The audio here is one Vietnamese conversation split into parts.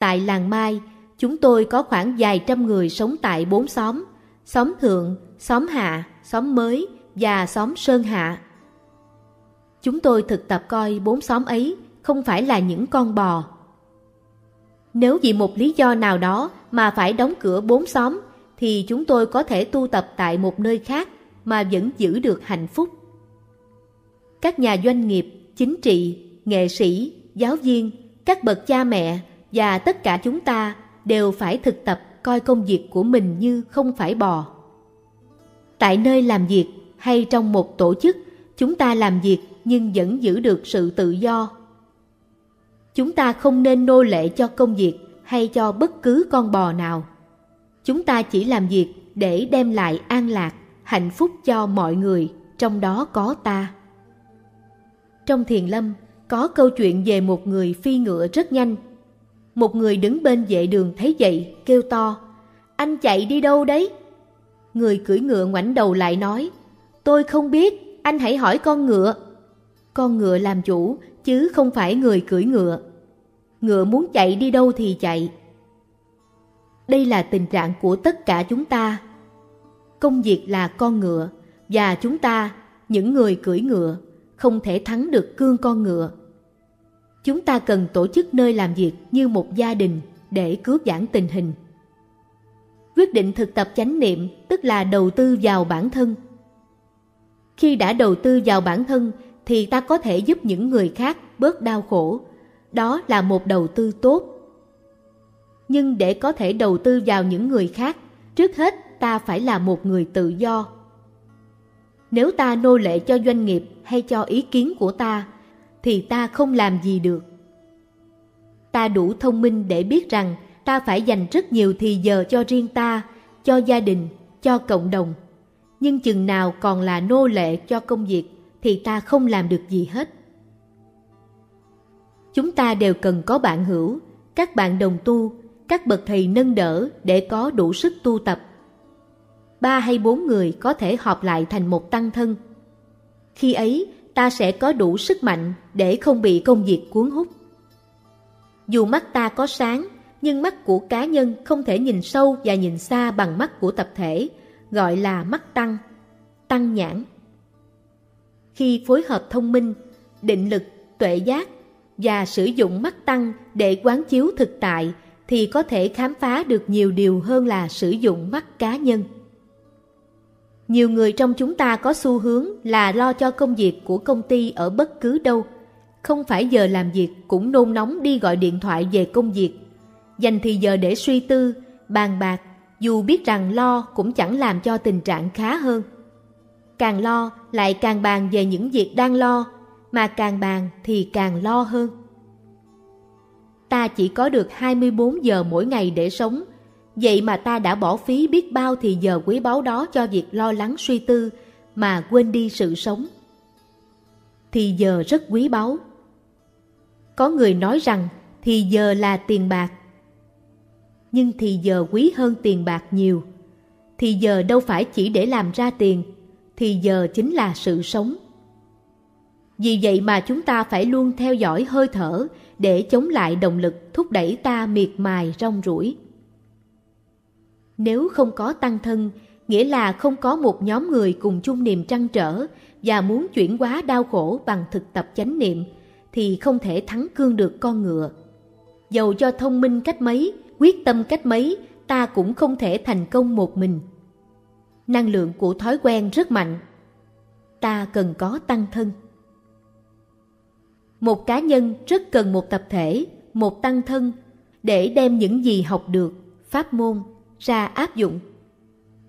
Tại làng Mai, chúng tôi có khoảng vài trăm người sống tại bốn xóm, xóm Thượng, xóm Hạ, xóm Mới và xóm Sơn Hạ. Chúng tôi thực tập coi bốn xóm ấy không phải là những con bò. Nếu vì một lý do nào đó mà phải đóng cửa bốn xóm, thì chúng tôi có thể tu tập tại một nơi khác mà vẫn giữ được hạnh phúc. Các nhà doanh nghiệp, chính trị, nghệ sĩ, giáo viên, các bậc cha mẹ và tất cả chúng ta đều phải thực tập coi công việc của mình như không phải bò. Tại nơi làm việc hay trong một tổ chức, chúng ta làm việc nhưng vẫn giữ được sự tự do. Chúng ta không nên nô lệ cho công việc hay cho bất cứ con bò nào. Chúng ta chỉ làm việc để đem lại an lạc, hạnh phúc cho mọi người, trong đó có ta. Trong thiền lâm, có câu chuyện về một người phi ngựa rất nhanh. Một người đứng bên vệ đường thấy vậy, kêu to, anh chạy đi đâu đấy? Người cưỡi ngựa ngoảnh đầu lại nói, tôi không biết, anh hãy hỏi con ngựa. Con ngựa làm chủ, chứ không phải người cưỡi ngựa. Ngựa muốn chạy đi đâu thì chạy. Đây là tình trạng của tất cả chúng ta. Công việc là con ngựa, và chúng ta, những người cưỡi ngựa, không thể thắng được cương con ngựa. Chúng ta cần tổ chức nơi làm việc như một gia đình để cứu giãn tình hình. Quyết định thực tập chánh niệm tức là đầu tư vào bản thân. Khi đã đầu tư vào bản thân thì ta có thể giúp những người khác bớt đau khổ. Đó là một đầu tư tốt. Nhưng để có thể đầu tư vào những người khác, trước hết ta phải là một người tự do. Nếu ta nô lệ cho doanh nghiệp hay cho ý kiến của ta, thì ta không làm gì được. Ta đủ thông minh để biết rằng ta phải dành rất nhiều thì giờ cho riêng ta, cho gia đình, cho cộng đồng. Nhưng chừng nào còn là nô lệ cho công việc thì ta không làm được gì hết. Chúng ta đều cần có bạn hữu, các bạn đồng tu, các bậc thầy nâng đỡ để có đủ sức tu tập. Ba hay bốn người có thể họp lại thành một tăng thân. Khi ấy, ta sẽ có đủ sức mạnh để không bị công việc cuốn hút. Dù mắt ta có sáng, nhưng mắt của cá nhân không thể nhìn sâu và nhìn xa bằng mắt của tập thể, gọi là mắt tăng, tăng nhãn. Khi phối hợp thông minh, định lực, tuệ giác và sử dụng mắt tăng để quán chiếu thực tại thì có thể khám phá được nhiều điều hơn là sử dụng mắt cá nhân. Nhiều người trong chúng ta có xu hướng là lo cho công việc của công ty ở bất cứ đâu. Không phải giờ làm việc cũng nôn nóng đi gọi điện thoại về công việc. Dành thì giờ để suy tư, bàn bạc, dù biết rằng lo cũng chẳng làm cho tình trạng khá hơn. Càng lo lại càng bàn về những việc đang lo, mà càng bàn thì càng lo hơn. Ta chỉ có được 24 giờ mỗi ngày để sống, Vậy mà ta đã bỏ phí biết bao thì giờ quý báu đó cho việc lo lắng suy tư mà quên đi sự sống. Thì giờ rất quý báu. Có người nói rằng thì giờ là tiền bạc. Nhưng thì giờ quý hơn tiền bạc nhiều. Thì giờ đâu phải chỉ để làm ra tiền, thì giờ chính là sự sống. Vì vậy mà chúng ta phải luôn theo dõi hơi thở để chống lại động lực thúc đẩy ta miệt mài rong ruổi. Nếu không có tăng thân, nghĩa là không có một nhóm người cùng chung niềm trăn trở và muốn chuyển hóa đau khổ bằng thực tập chánh niệm, thì không thể thắng cương được con ngựa. Dầu cho thông minh cách mấy, quyết tâm cách mấy, ta cũng không thể thành công một mình. Năng lượng của thói quen rất mạnh. Ta cần có tăng thân. Một cá nhân rất cần một tập thể, một tăng thân để đem những gì học được, pháp môn, ra áp dụng.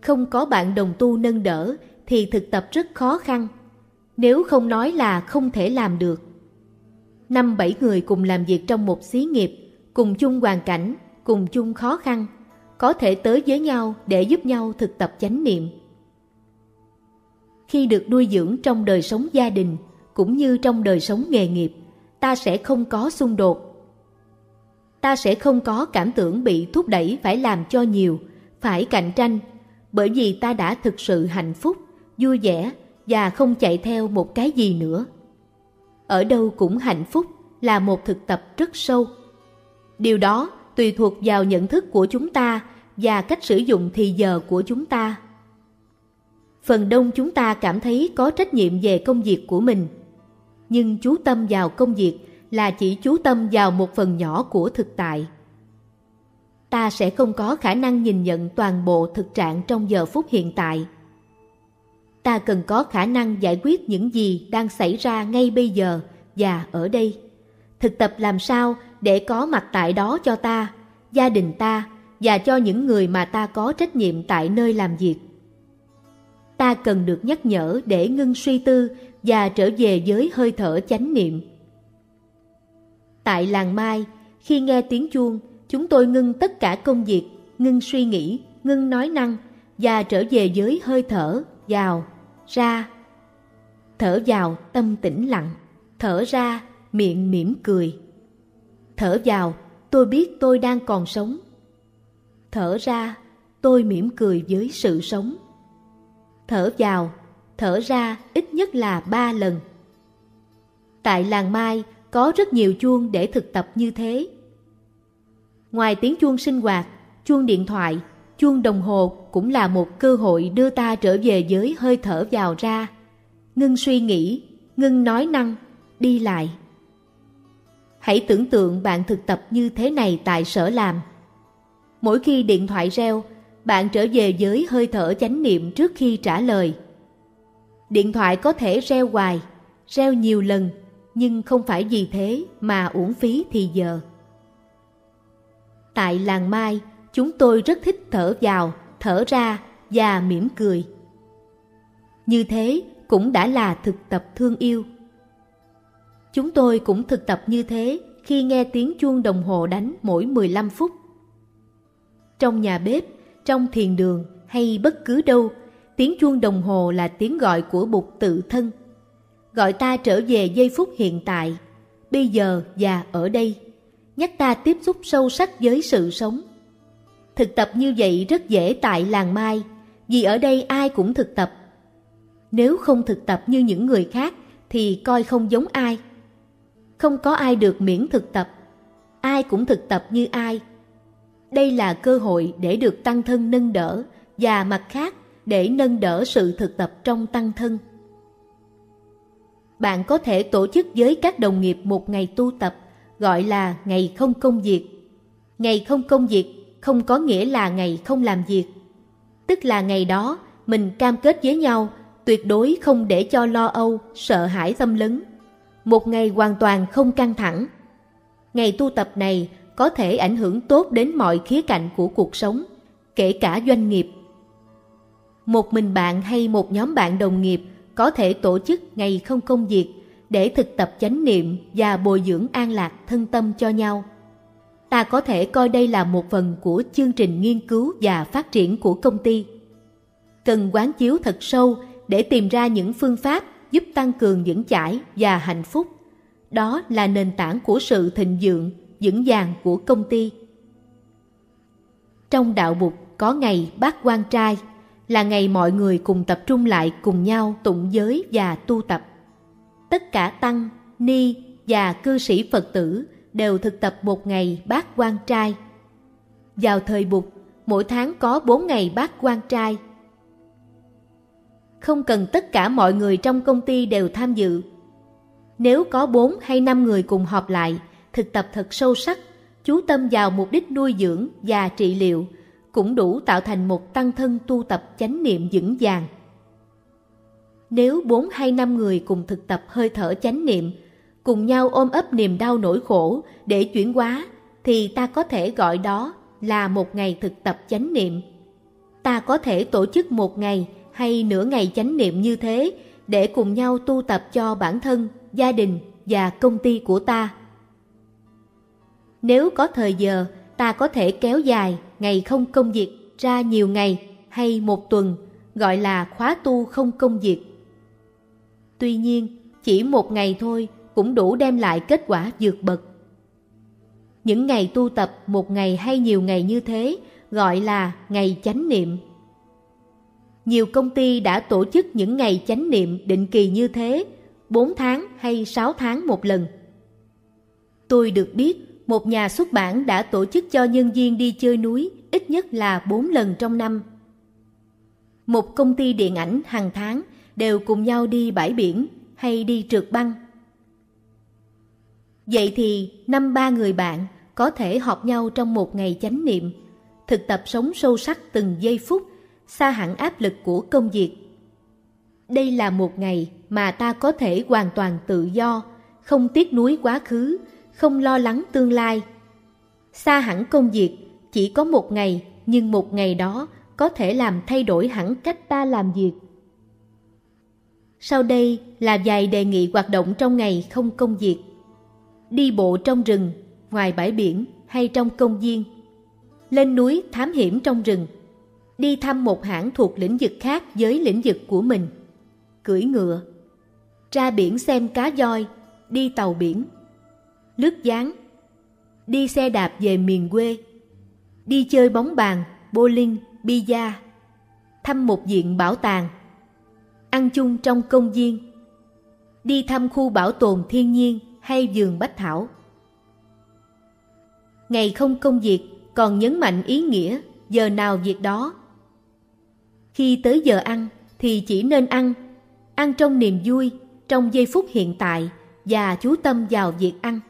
Không có bạn đồng tu nâng đỡ thì thực tập rất khó khăn, nếu không nói là không thể làm được. Năm bảy người cùng làm việc trong một xí nghiệp, cùng chung hoàn cảnh, cùng chung khó khăn, có thể tới với nhau để giúp nhau thực tập chánh niệm. Khi được nuôi dưỡng trong đời sống gia đình cũng như trong đời sống nghề nghiệp, ta sẽ không có xung đột ta sẽ không có cảm tưởng bị thúc đẩy phải làm cho nhiều, phải cạnh tranh, bởi vì ta đã thực sự hạnh phúc, vui vẻ và không chạy theo một cái gì nữa. Ở đâu cũng hạnh phúc là một thực tập rất sâu. Điều đó tùy thuộc vào nhận thức của chúng ta và cách sử dụng thì giờ của chúng ta. Phần đông chúng ta cảm thấy có trách nhiệm về công việc của mình, nhưng chú tâm vào công việc là chỉ chú tâm vào một phần nhỏ của thực tại. Ta sẽ không có khả năng nhìn nhận toàn bộ thực trạng trong giờ phút hiện tại. Ta cần có khả năng giải quyết những gì đang xảy ra ngay bây giờ và ở đây. Thực tập làm sao để có mặt tại đó cho ta, gia đình ta và cho những người mà ta có trách nhiệm tại nơi làm việc. Ta cần được nhắc nhở để ngưng suy tư và trở về với hơi thở chánh niệm. Tại làng Mai, khi nghe tiếng chuông, chúng tôi ngưng tất cả công việc, ngưng suy nghĩ, ngưng nói năng và trở về với hơi thở vào, ra. Thở vào tâm tĩnh lặng, thở ra miệng mỉm cười. Thở vào, tôi biết tôi đang còn sống. Thở ra, tôi mỉm cười với sự sống. Thở vào, thở ra ít nhất là ba lần. Tại làng Mai có rất nhiều chuông để thực tập như thế. Ngoài tiếng chuông sinh hoạt, chuông điện thoại, chuông đồng hồ cũng là một cơ hội đưa ta trở về với hơi thở vào ra, ngưng suy nghĩ, ngưng nói năng, đi lại. Hãy tưởng tượng bạn thực tập như thế này tại sở làm. Mỗi khi điện thoại reo, bạn trở về với hơi thở chánh niệm trước khi trả lời. Điện thoại có thể reo hoài, reo nhiều lần, nhưng không phải vì thế mà uổng phí thì giờ. Tại làng Mai, chúng tôi rất thích thở vào, thở ra và mỉm cười. Như thế cũng đã là thực tập thương yêu. Chúng tôi cũng thực tập như thế khi nghe tiếng chuông đồng hồ đánh mỗi 15 phút. Trong nhà bếp, trong thiền đường hay bất cứ đâu, tiếng chuông đồng hồ là tiếng gọi của bụt tự thân. Gọi ta trở về giây phút hiện tại, bây giờ và ở đây, nhắc ta tiếp xúc sâu sắc với sự sống. Thực tập như vậy rất dễ tại làng Mai, vì ở đây ai cũng thực tập. Nếu không thực tập như những người khác thì coi không giống ai. Không có ai được miễn thực tập, ai cũng thực tập như ai. Đây là cơ hội để được tăng thân nâng đỡ và mặt khác để nâng đỡ sự thực tập trong tăng thân. Bạn có thể tổ chức với các đồng nghiệp một ngày tu tập gọi là ngày không công việc. Ngày không công việc không có nghĩa là ngày không làm việc. Tức là ngày đó mình cam kết với nhau tuyệt đối không để cho lo âu, sợ hãi tâm lấn một ngày hoàn toàn không căng thẳng. Ngày tu tập này có thể ảnh hưởng tốt đến mọi khía cạnh của cuộc sống, kể cả doanh nghiệp. Một mình bạn hay một nhóm bạn đồng nghiệp có thể tổ chức ngày không công việc để thực tập chánh niệm và bồi dưỡng an lạc thân tâm cho nhau. Ta có thể coi đây là một phần của chương trình nghiên cứu và phát triển của công ty. Cần quán chiếu thật sâu để tìm ra những phương pháp giúp tăng cường vững chãi và hạnh phúc. Đó là nền tảng của sự thịnh vượng, vững vàng của công ty. Trong đạo bục có ngày bát quan trai, là ngày mọi người cùng tập trung lại cùng nhau tụng giới và tu tập. Tất cả tăng, ni và cư sĩ Phật tử đều thực tập một ngày bát quan trai. Vào thời Bụt, mỗi tháng có bốn ngày bát quan trai không cần tất cả mọi người trong công ty đều tham dự. Nếu có bốn hay năm người cùng họp lại, thực tập thật sâu sắc, chú tâm vào mục đích nuôi dưỡng và trị liệu, cũng đủ tạo thành một tăng thân tu tập chánh niệm vững vàng. Nếu bốn hay năm người cùng thực tập hơi thở chánh niệm, cùng nhau ôm ấp niềm đau nỗi khổ để chuyển hóa, thì ta có thể gọi đó là một ngày thực tập chánh niệm. Ta có thể tổ chức một ngày hay nửa ngày chánh niệm như thế để cùng nhau tu tập cho bản thân, gia đình và công ty của ta. Nếu có thời giờ, ta có thể kéo dài ngày không công việc ra nhiều ngày hay một tuần, gọi là khóa tu không công việc. Tuy nhiên, chỉ một ngày thôi cũng đủ đem lại kết quả vượt bậc. Những ngày tu tập một ngày hay nhiều ngày như thế gọi là ngày chánh niệm nhiều công ty đã tổ chức những ngày chánh niệm định kỳ như thế, 4 tháng hay 6 tháng một lần. Tôi được biết một nhà xuất bản đã tổ chức cho nhân viên đi chơi núi ít nhất là 4 lần trong năm. Một công ty điện ảnh hàng tháng đều cùng nhau đi bãi biển hay đi trượt băng. Vậy thì năm ba người bạn có thể họp nhau trong một ngày chánh niệm, thực tập sống sâu sắc từng giây phút, xa hẳn áp lực của công việc. Đây là một ngày mà ta có thể hoàn toàn tự do, không tiếc nuối quá khứ, không lo lắng tương lai. Xa hẳn công việc, chỉ có một ngày, nhưng một ngày đó có thể làm thay đổi hẳn cách ta làm việc. Sau đây là vài đề nghị hoạt động trong ngày không công việc. Đi bộ trong rừng, ngoài bãi biển hay trong công viên. Lên núi thám hiểm trong rừng. Đi thăm một hãng thuộc lĩnh vực khác với lĩnh vực của mình. Cưỡi ngựa. Ra biển xem cá voi, đi tàu biển. Lướt gián. Đi xe đạp về miền quê. Đi chơi bóng bàn, bowling, bida. Thăm một viện bảo tàng ăn chung trong công viên, đi thăm khu bảo tồn thiên nhiên hay vườn bách thảo. Ngày không công việc còn nhấn mạnh ý nghĩa giờ nào việc đó. Khi tới giờ ăn thì chỉ nên ăn, ăn trong niềm vui, trong giây phút hiện tại và chú tâm vào việc ăn.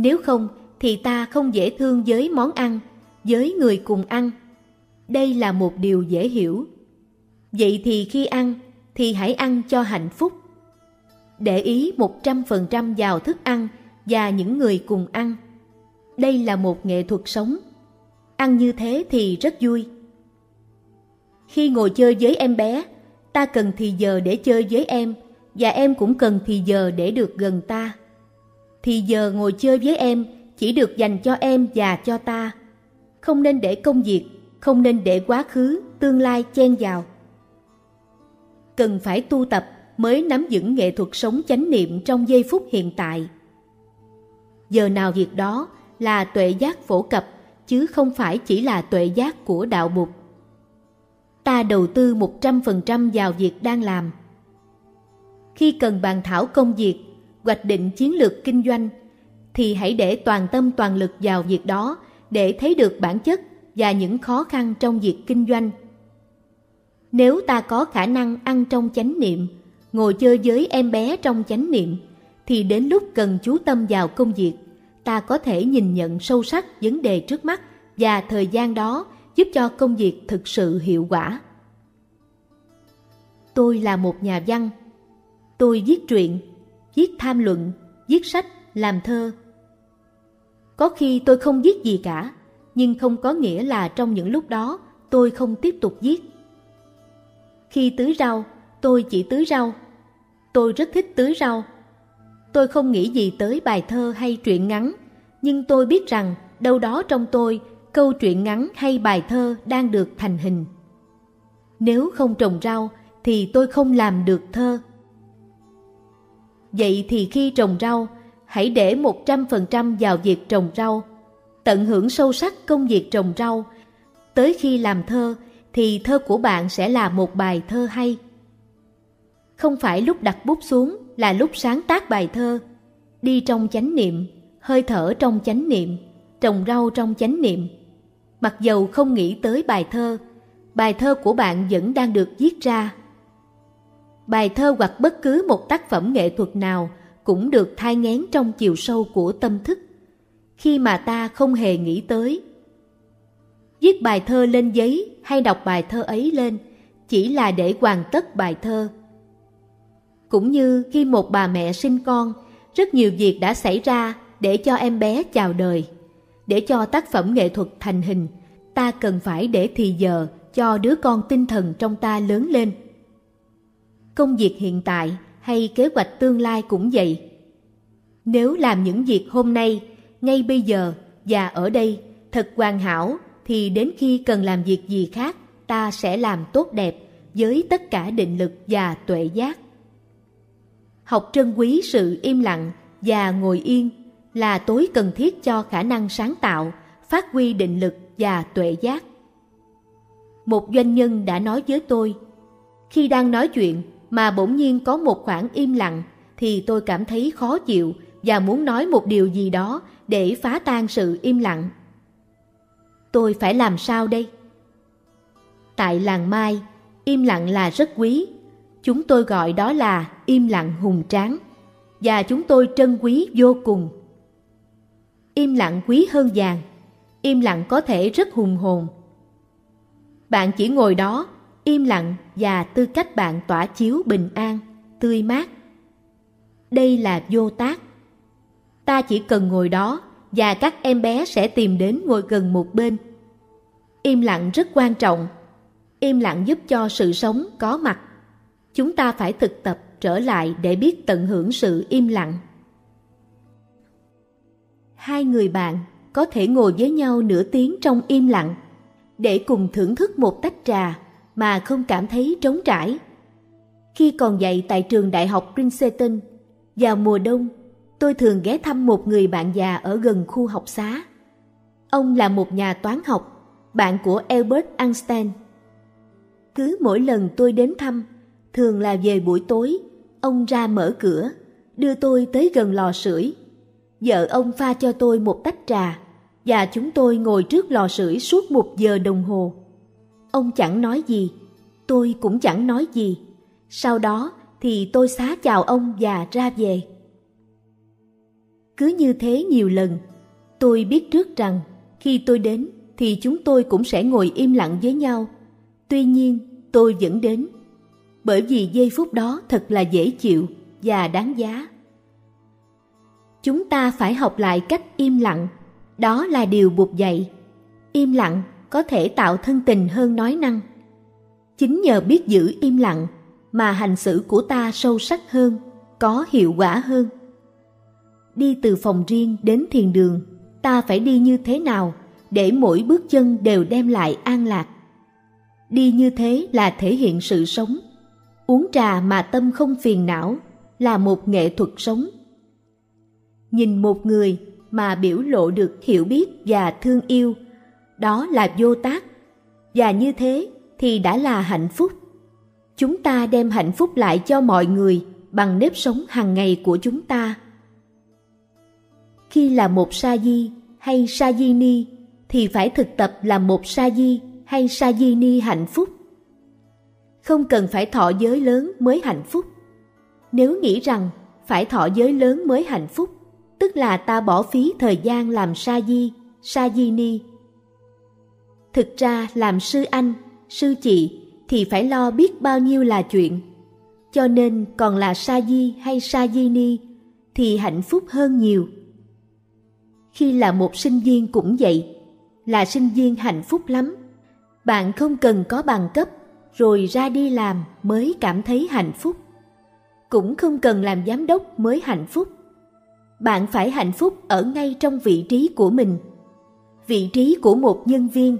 Nếu không thì ta không dễ thương với món ăn, với người cùng ăn. Đây là một điều dễ hiểu. Vậy thì khi ăn thì hãy ăn cho hạnh phúc. Để ý 100% vào thức ăn và những người cùng ăn. Đây là một nghệ thuật sống. Ăn như thế thì rất vui. Khi ngồi chơi với em bé, ta cần thì giờ để chơi với em và em cũng cần thì giờ để được gần ta. Thì giờ ngồi chơi với em chỉ được dành cho em và cho ta. Không nên để công việc, không nên để quá khứ, tương lai chen vào cần phải tu tập mới nắm vững nghệ thuật sống chánh niệm trong giây phút hiện tại. Giờ nào việc đó là tuệ giác phổ cập chứ không phải chỉ là tuệ giác của đạo mục. Ta đầu tư 100% vào việc đang làm. Khi cần bàn thảo công việc, hoạch định chiến lược kinh doanh, thì hãy để toàn tâm toàn lực vào việc đó để thấy được bản chất và những khó khăn trong việc kinh doanh nếu ta có khả năng ăn trong chánh niệm, ngồi chơi với em bé trong chánh niệm, thì đến lúc cần chú tâm vào công việc, ta có thể nhìn nhận sâu sắc vấn đề trước mắt và thời gian đó giúp cho công việc thực sự hiệu quả. Tôi là một nhà văn. Tôi viết truyện, viết tham luận, viết sách, làm thơ. Có khi tôi không viết gì cả, nhưng không có nghĩa là trong những lúc đó tôi không tiếp tục viết khi tưới rau, tôi chỉ tưới rau. Tôi rất thích tưới rau. Tôi không nghĩ gì tới bài thơ hay truyện ngắn, nhưng tôi biết rằng đâu đó trong tôi câu chuyện ngắn hay bài thơ đang được thành hình. Nếu không trồng rau thì tôi không làm được thơ. Vậy thì khi trồng rau, hãy để 100% vào việc trồng rau. Tận hưởng sâu sắc công việc trồng rau. Tới khi làm thơ thì thơ của bạn sẽ là một bài thơ hay. Không phải lúc đặt bút xuống là lúc sáng tác bài thơ. Đi trong chánh niệm, hơi thở trong chánh niệm, trồng rau trong chánh niệm. Mặc dầu không nghĩ tới bài thơ, bài thơ của bạn vẫn đang được viết ra. Bài thơ hoặc bất cứ một tác phẩm nghệ thuật nào cũng được thai ngén trong chiều sâu của tâm thức. Khi mà ta không hề nghĩ tới, Viết bài thơ lên giấy hay đọc bài thơ ấy lên chỉ là để hoàn tất bài thơ. Cũng như khi một bà mẹ sinh con, rất nhiều việc đã xảy ra để cho em bé chào đời. Để cho tác phẩm nghệ thuật thành hình, ta cần phải để thì giờ cho đứa con tinh thần trong ta lớn lên. Công việc hiện tại hay kế hoạch tương lai cũng vậy. Nếu làm những việc hôm nay, ngay bây giờ và ở đây thật hoàn hảo thì đến khi cần làm việc gì khác, ta sẽ làm tốt đẹp với tất cả định lực và tuệ giác. Học trân quý sự im lặng và ngồi yên là tối cần thiết cho khả năng sáng tạo, phát huy định lực và tuệ giác. Một doanh nhân đã nói với tôi, khi đang nói chuyện mà bỗng nhiên có một khoảng im lặng thì tôi cảm thấy khó chịu và muốn nói một điều gì đó để phá tan sự im lặng. Tôi phải làm sao đây? Tại làng Mai, im lặng là rất quý. Chúng tôi gọi đó là im lặng hùng tráng. Và chúng tôi trân quý vô cùng. Im lặng quý hơn vàng. Im lặng có thể rất hùng hồn. Bạn chỉ ngồi đó, im lặng và tư cách bạn tỏa chiếu bình an, tươi mát. Đây là vô tác. Ta chỉ cần ngồi đó và các em bé sẽ tìm đến ngồi gần một bên. Im lặng rất quan trọng. Im lặng giúp cho sự sống có mặt. Chúng ta phải thực tập trở lại để biết tận hưởng sự im lặng. Hai người bạn có thể ngồi với nhau nửa tiếng trong im lặng để cùng thưởng thức một tách trà mà không cảm thấy trống trải. Khi còn dạy tại trường đại học Princeton, vào mùa đông, tôi thường ghé thăm một người bạn già ở gần khu học xá. Ông là một nhà toán học, bạn của Albert Einstein. Cứ mỗi lần tôi đến thăm, thường là về buổi tối, ông ra mở cửa, đưa tôi tới gần lò sưởi. Vợ ông pha cho tôi một tách trà và chúng tôi ngồi trước lò sưởi suốt một giờ đồng hồ. Ông chẳng nói gì, tôi cũng chẳng nói gì. Sau đó thì tôi xá chào ông và ra về. Cứ như thế nhiều lần, tôi biết trước rằng khi tôi đến thì chúng tôi cũng sẽ ngồi im lặng với nhau. Tuy nhiên, tôi vẫn đến. Bởi vì giây phút đó thật là dễ chịu và đáng giá. Chúng ta phải học lại cách im lặng. Đó là điều buộc dạy. Im lặng có thể tạo thân tình hơn nói năng. Chính nhờ biết giữ im lặng mà hành xử của ta sâu sắc hơn, có hiệu quả hơn. Đi từ phòng riêng đến thiền đường, ta phải đi như thế nào để mỗi bước chân đều đem lại an lạc. Đi như thế là thể hiện sự sống. Uống trà mà tâm không phiền não là một nghệ thuật sống. Nhìn một người mà biểu lộ được hiểu biết và thương yêu, đó là vô tác. Và như thế thì đã là hạnh phúc. Chúng ta đem hạnh phúc lại cho mọi người bằng nếp sống hàng ngày của chúng ta. Khi là một sa di hay sa di ni thì phải thực tập làm một sa di hay sa di ni hạnh phúc. Không cần phải thọ giới lớn mới hạnh phúc. Nếu nghĩ rằng phải thọ giới lớn mới hạnh phúc, tức là ta bỏ phí thời gian làm sa di, sa di ni. Thực ra làm sư anh, sư chị thì phải lo biết bao nhiêu là chuyện. Cho nên còn là sa di hay sa di ni thì hạnh phúc hơn nhiều. Khi là một sinh viên cũng vậy, là sinh viên hạnh phúc lắm. Bạn không cần có bằng cấp rồi ra đi làm mới cảm thấy hạnh phúc. Cũng không cần làm giám đốc mới hạnh phúc. Bạn phải hạnh phúc ở ngay trong vị trí của mình. Vị trí của một nhân viên,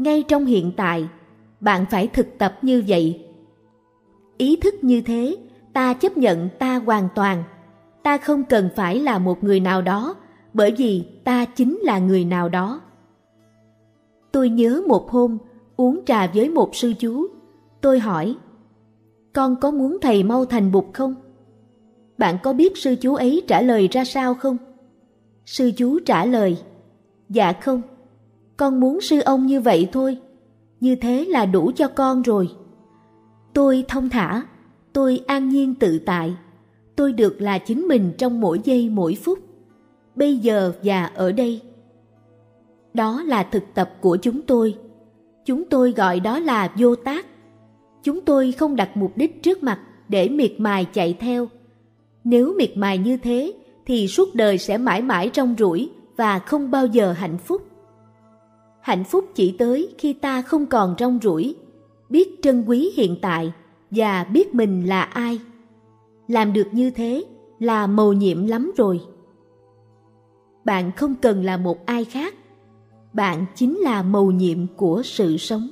ngay trong hiện tại bạn phải thực tập như vậy. Ý thức như thế, ta chấp nhận ta hoàn toàn. Ta không cần phải là một người nào đó, bởi vì ta chính là người nào đó. Tôi nhớ một hôm uống trà với một sư chú. Tôi hỏi, con có muốn thầy mau thành bụt không? Bạn có biết sư chú ấy trả lời ra sao không? Sư chú trả lời, dạ không, con muốn sư ông như vậy thôi như thế là đủ cho con rồi. Tôi thông thả, tôi an nhiên tự tại, tôi được là chính mình trong mỗi giây mỗi phút, bây giờ và ở đây. Đó là thực tập của chúng tôi. Chúng tôi gọi đó là vô tác. Chúng tôi không đặt mục đích trước mặt để miệt mài chạy theo. Nếu miệt mài như thế thì suốt đời sẽ mãi mãi trong rủi và không bao giờ hạnh phúc hạnh phúc chỉ tới khi ta không còn rong rủi biết trân quý hiện tại và biết mình là ai. Làm được như thế là mầu nhiệm lắm rồi. Bạn không cần là một ai khác, bạn chính là mầu nhiệm của sự sống.